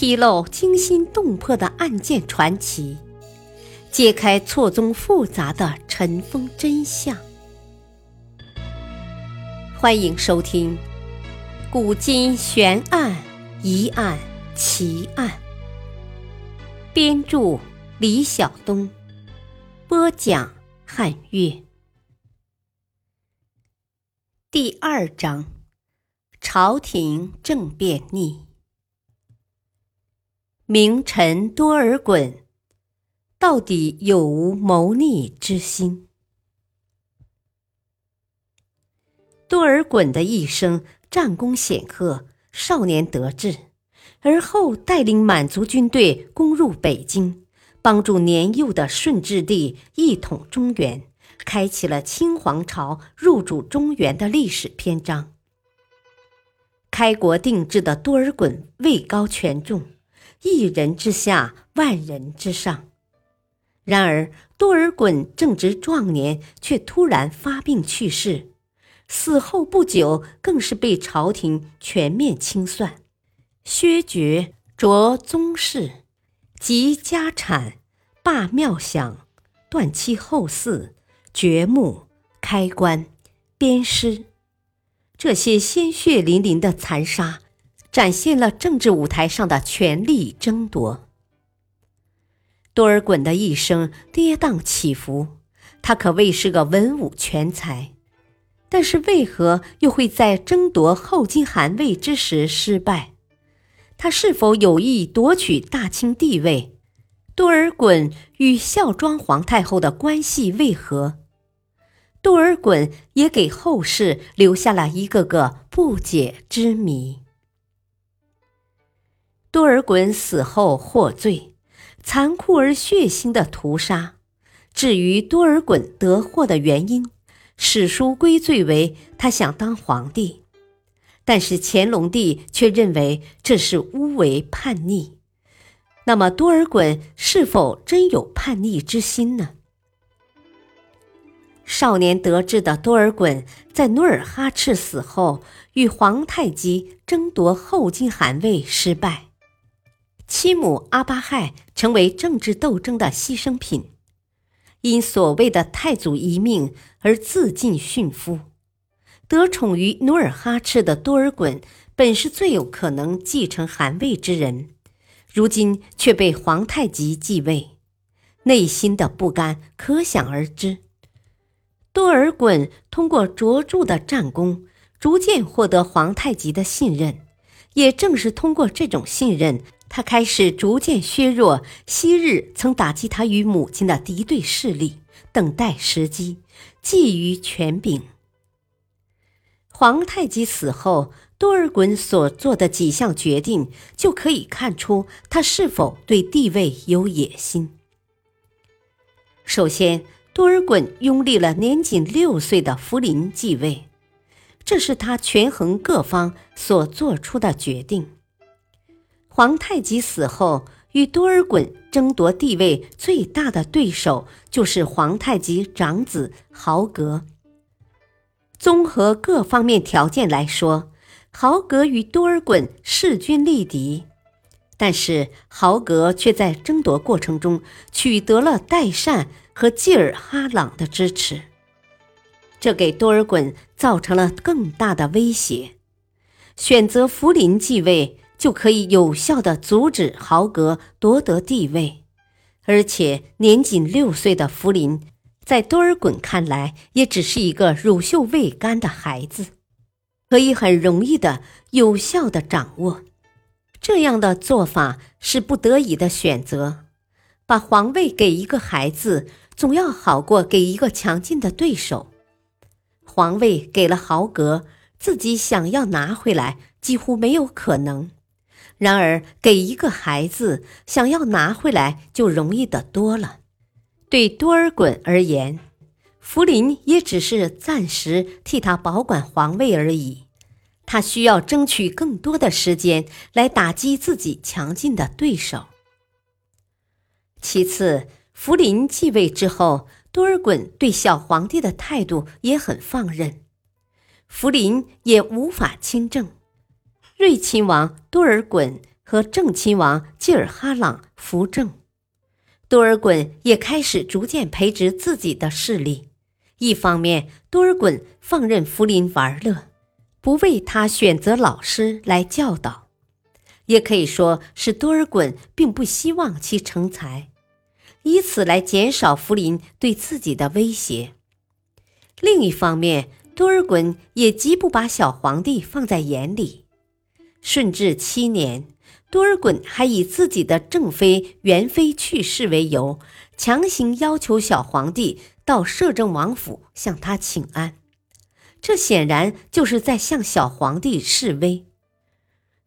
披露惊心动魄的案件传奇，揭开错综复杂的尘封真相。欢迎收听《古今悬案、疑案、奇案》，编著李晓东，播讲汉月。第二章：朝廷政变逆。名臣多尔衮到底有无谋逆之心？多尔衮的一生战功显赫，少年得志，而后带领满族军队攻入北京，帮助年幼的顺治帝一统中原，开启了清皇朝入主中原的历史篇章。开国定制的多尔衮位高权重。一人之下，万人之上。然而，多尔衮正值壮年，却突然发病去世。死后不久，更是被朝廷全面清算，削爵、擢宗室、及家产、罢庙饷、断妻后嗣、掘墓、开棺、鞭尸，这些鲜血淋淋的残杀。展现了政治舞台上的权力争夺。多尔衮的一生跌宕起伏，他可谓是个文武全才，但是为何又会在争夺后金汗位之时失败？他是否有意夺取大清帝位？多尔衮与孝庄皇太后的关系为何？多尔衮也给后世留下了一个个不解之谜。多尔衮死后获罪，残酷而血腥的屠杀。至于多尔衮得祸的原因，史书归罪为他想当皇帝，但是乾隆帝却认为这是诬为叛逆。那么多尔衮是否真有叛逆之心呢？少年得志的多尔衮在努尔哈赤死后，与皇太极争夺后金汗位失败。其母阿巴亥成为政治斗争的牺牲品，因所谓的太祖遗命而自尽殉夫。得宠于努尔哈赤的多尔衮本是最有可能继承汗位之人，如今却被皇太极继位，内心的不甘可想而知。多尔衮通过卓著的战功，逐渐获得皇太极的信任，也正是通过这种信任。他开始逐渐削弱昔日曾打击他与母亲的敌对势力，等待时机，觊觎权柄。皇太极死后，多尔衮所做的几项决定，就可以看出他是否对地位有野心。首先，多尔衮拥立了年仅六岁的福临继位，这是他权衡各方所做出的决定。皇太极死后，与多尔衮争夺地位最大的对手就是皇太极长子豪格。综合各方面条件来说，豪格与多尔衮势均力敌，但是豪格却在争夺过程中取得了代善和济尔哈朗的支持，这给多尔衮造成了更大的威胁。选择福临继位。就可以有效的阻止豪格夺得地位，而且年仅六岁的福临，在多尔衮看来也只是一个乳臭未干的孩子，可以很容易的有效的掌握。这样的做法是不得已的选择，把皇位给一个孩子，总要好过给一个强劲的对手。皇位给了豪格，自己想要拿回来几乎没有可能。然而，给一个孩子想要拿回来就容易得多了。对多尔衮而言，福临也只是暂时替他保管皇位而已。他需要争取更多的时间来打击自己强劲的对手。其次，福临继位之后，多尔衮对小皇帝的态度也很放任，福临也无法亲政。睿亲王多尔衮和正亲王济尔哈朗扶正，多尔衮也开始逐渐培植自己的势力。一方面，多尔衮放任福临玩乐，不为他选择老师来教导，也可以说是多尔衮并不希望其成才，以此来减少福临对自己的威胁。另一方面，多尔衮也极不把小皇帝放在眼里。顺治七年，多尔衮还以自己的正妃元妃去世为由，强行要求小皇帝到摄政王府向他请安。这显然就是在向小皇帝示威。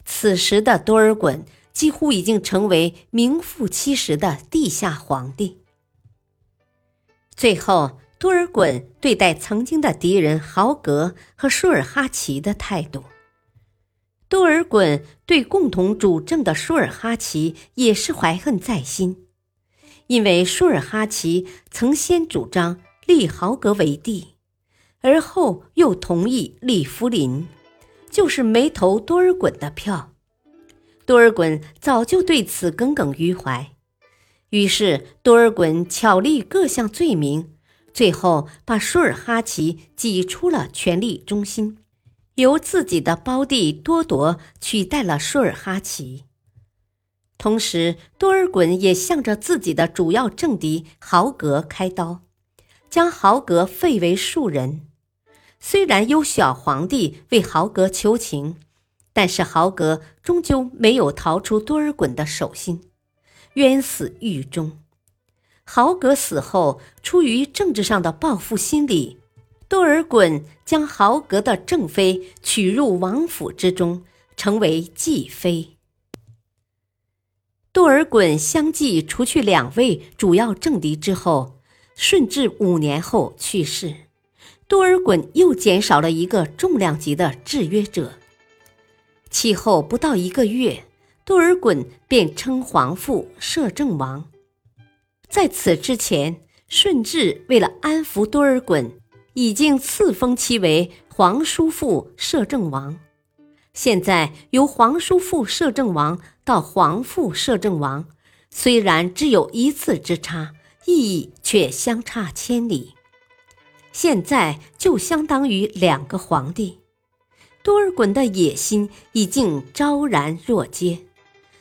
此时的多尔衮几乎已经成为名副其实的地下皇帝。最后。多尔衮对待曾经的敌人豪格和舒尔哈齐的态度，多尔衮对共同主政的舒尔哈齐也是怀恨在心，因为舒尔哈齐曾先主张立豪格为帝，而后又同意立福临，就是没投多尔衮的票。多尔衮早就对此耿耿于怀，于是多尔衮巧立各项罪名。最后，把舒尔哈齐挤出了权力中心，由自己的胞弟多铎取代了舒尔哈齐。同时，多尔衮也向着自己的主要政敌豪格开刀，将豪格废为庶人。虽然有小皇帝为豪格求情，但是豪格终究没有逃出多尔衮的手心，冤死狱中。豪格死后，出于政治上的报复心理，多尔衮将豪格的正妃娶入王府之中，成为继妃。多尔衮相继除去两位主要政敌之后，顺治五年后去世。多尔衮又减少了一个重量级的制约者。其后不到一个月，多尔衮便称皇父摄政王。在此之前，顺治为了安抚多尔衮，已经赐封其为皇叔父摄政王。现在由皇叔父摄政王到皇父摄政王，虽然只有一字之差，意义却相差千里。现在就相当于两个皇帝。多尔衮的野心已经昭然若揭，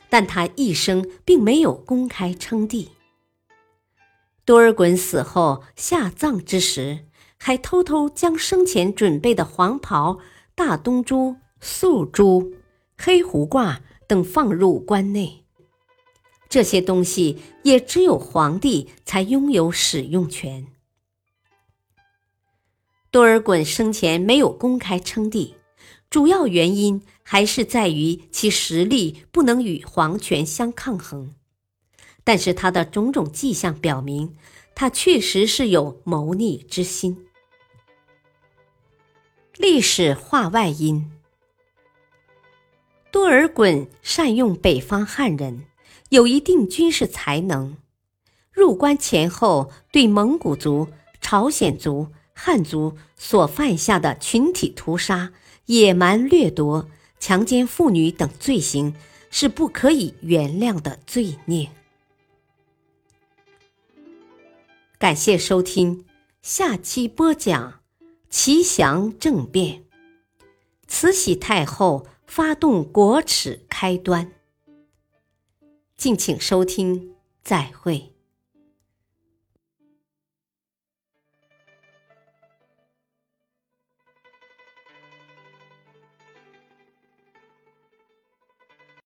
但他一生并没有公开称帝。多尔衮死后下葬之时，还偷偷将生前准备的黄袍、大东珠、素珠、黑胡褂等放入棺内。这些东西也只有皇帝才拥有使用权。多尔衮生前没有公开称帝，主要原因还是在于其实力不能与皇权相抗衡。但是他的种种迹象表明，他确实是有谋逆之心。历史话外音：多尔衮善用北方汉人，有一定军事才能。入关前后，对蒙古族、朝鲜族、汉族所犯下的群体屠杀、野蛮掠夺、强奸妇女等罪行，是不可以原谅的罪孽。感谢收听，下期播讲齐祥政变，慈禧太后发动国耻开端。敬请收听，再会。